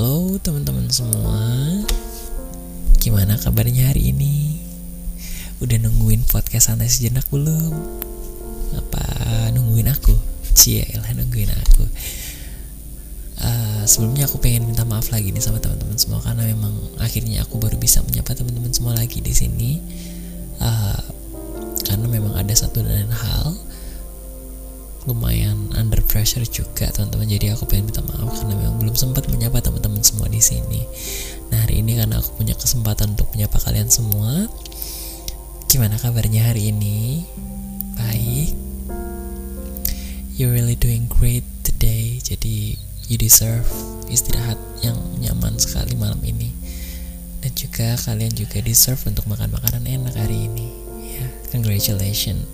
Halo teman-teman semua Gimana kabarnya hari ini? Udah nungguin podcast santai sejenak belum? Apa nungguin aku? Cie lah nungguin aku uh, Sebelumnya aku pengen minta maaf lagi nih sama teman-teman semua Karena memang akhirnya aku baru bisa menyapa teman-teman semua lagi di sini uh, Karena memang ada satu dan hal lumayan under pressure juga teman-teman jadi aku pengen minta maaf karena memang sempat menyapa teman-teman semua di sini. Nah hari ini karena aku punya kesempatan untuk menyapa kalian semua gimana kabarnya hari ini? Baik. You really doing great today. Jadi you deserve istirahat yang nyaman sekali malam ini. Dan juga kalian juga deserve untuk makan makanan enak hari ini. Ya yeah, congratulations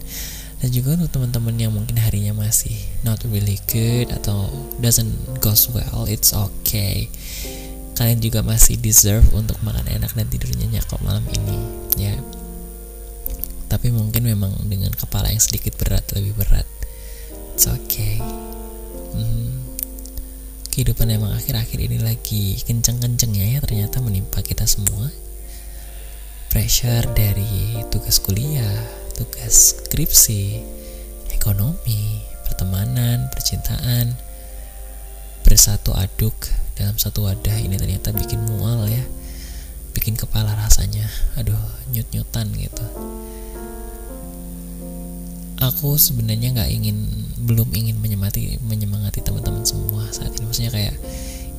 dan juga untuk teman-teman yang mungkin harinya masih not really good atau doesn't goes well it's okay. Kalian juga masih deserve untuk makan enak dan tidur nyenyak kok malam ini ya. Tapi mungkin memang dengan kepala yang sedikit berat lebih berat. It's okay. Hmm. kehidupan emang akhir-akhir ini lagi kenceng-kencengnya ya. Ternyata menimpa kita semua. Pressure dari tugas kuliah tugas skripsi, ekonomi, pertemanan, percintaan, bersatu aduk dalam satu wadah ini ternyata bikin mual ya, bikin kepala rasanya, aduh nyut-nyutan gitu. Aku sebenarnya nggak ingin, belum ingin menyemangati, menyemangati teman-teman semua saat ini. Maksudnya kayak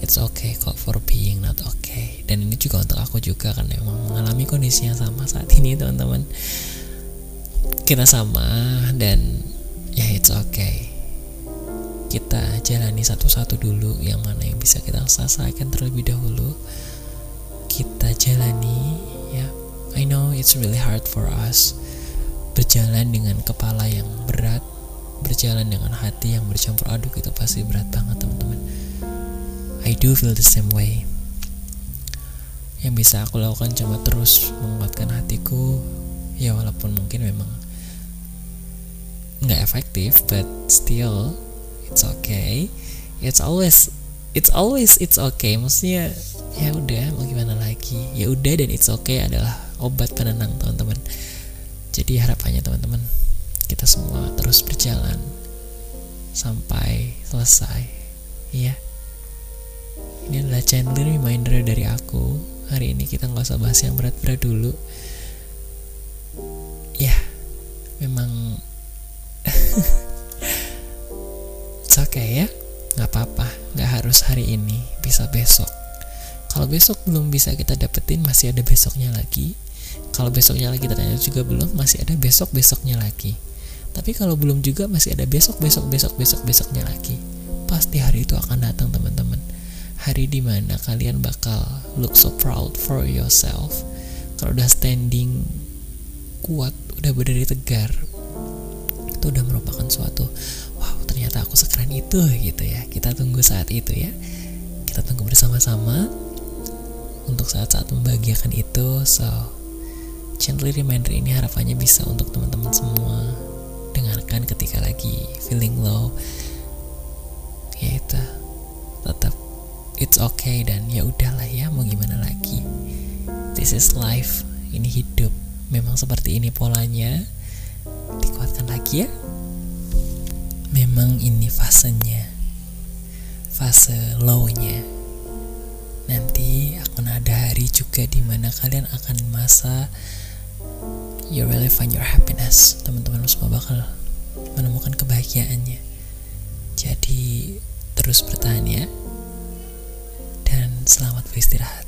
it's okay kok for being not okay. Dan ini juga untuk aku juga karena emang mengalami kondisi yang sama saat ini teman-teman kita sama dan ya it's okay. Kita jalani satu-satu dulu yang mana yang bisa kita selesaikan terlebih dahulu. Kita jalani ya. I know it's really hard for us. Berjalan dengan kepala yang berat berjalan dengan hati yang bercampur aduk itu pasti berat banget teman-teman. I do feel the same way. Yang bisa aku lakukan cuma terus menguatkan hatiku. Ya walaupun mungkin memang nggak efektif but still it's okay. It's always it's always it's okay. Maksudnya ya udah mau gimana lagi? Ya udah dan it's okay adalah obat penenang teman-teman. Jadi harapannya teman-teman kita semua terus berjalan sampai selesai. Iya. Ini adalah channel reminder dari aku. Hari ini kita nggak usah bahas yang berat-berat dulu okay ya. Nggak apa-apa. Nggak harus hari ini bisa besok. Kalau besok belum bisa kita dapetin masih ada besoknya lagi. Kalau besoknya lagi ternyata juga belum masih ada besok besoknya lagi. Tapi kalau belum juga masih ada besok besok besok besok besoknya lagi. Pasti hari itu akan datang teman-teman. Hari di mana kalian bakal look so proud for yourself. Kalau udah standing kuat udah berdiri tegar itu udah merupakan suatu ternyata aku sekeren itu gitu ya. Kita tunggu saat itu ya. Kita tunggu bersama-sama untuk saat-saat membahagiakan itu. So gently reminder ini harapannya bisa untuk teman-teman semua. Dengarkan ketika lagi feeling low. Ya itu tetap it's okay dan ya udahlah ya mau gimana lagi. This is life. Ini hidup. Memang seperti ini polanya. Dikuatkan lagi ya memang ini fasenya fase low-nya. Nanti akan ada hari juga di mana kalian akan masa you really find your happiness. Teman-teman semua bakal menemukan kebahagiaannya. Jadi terus bertahan ya dan selamat beristirahat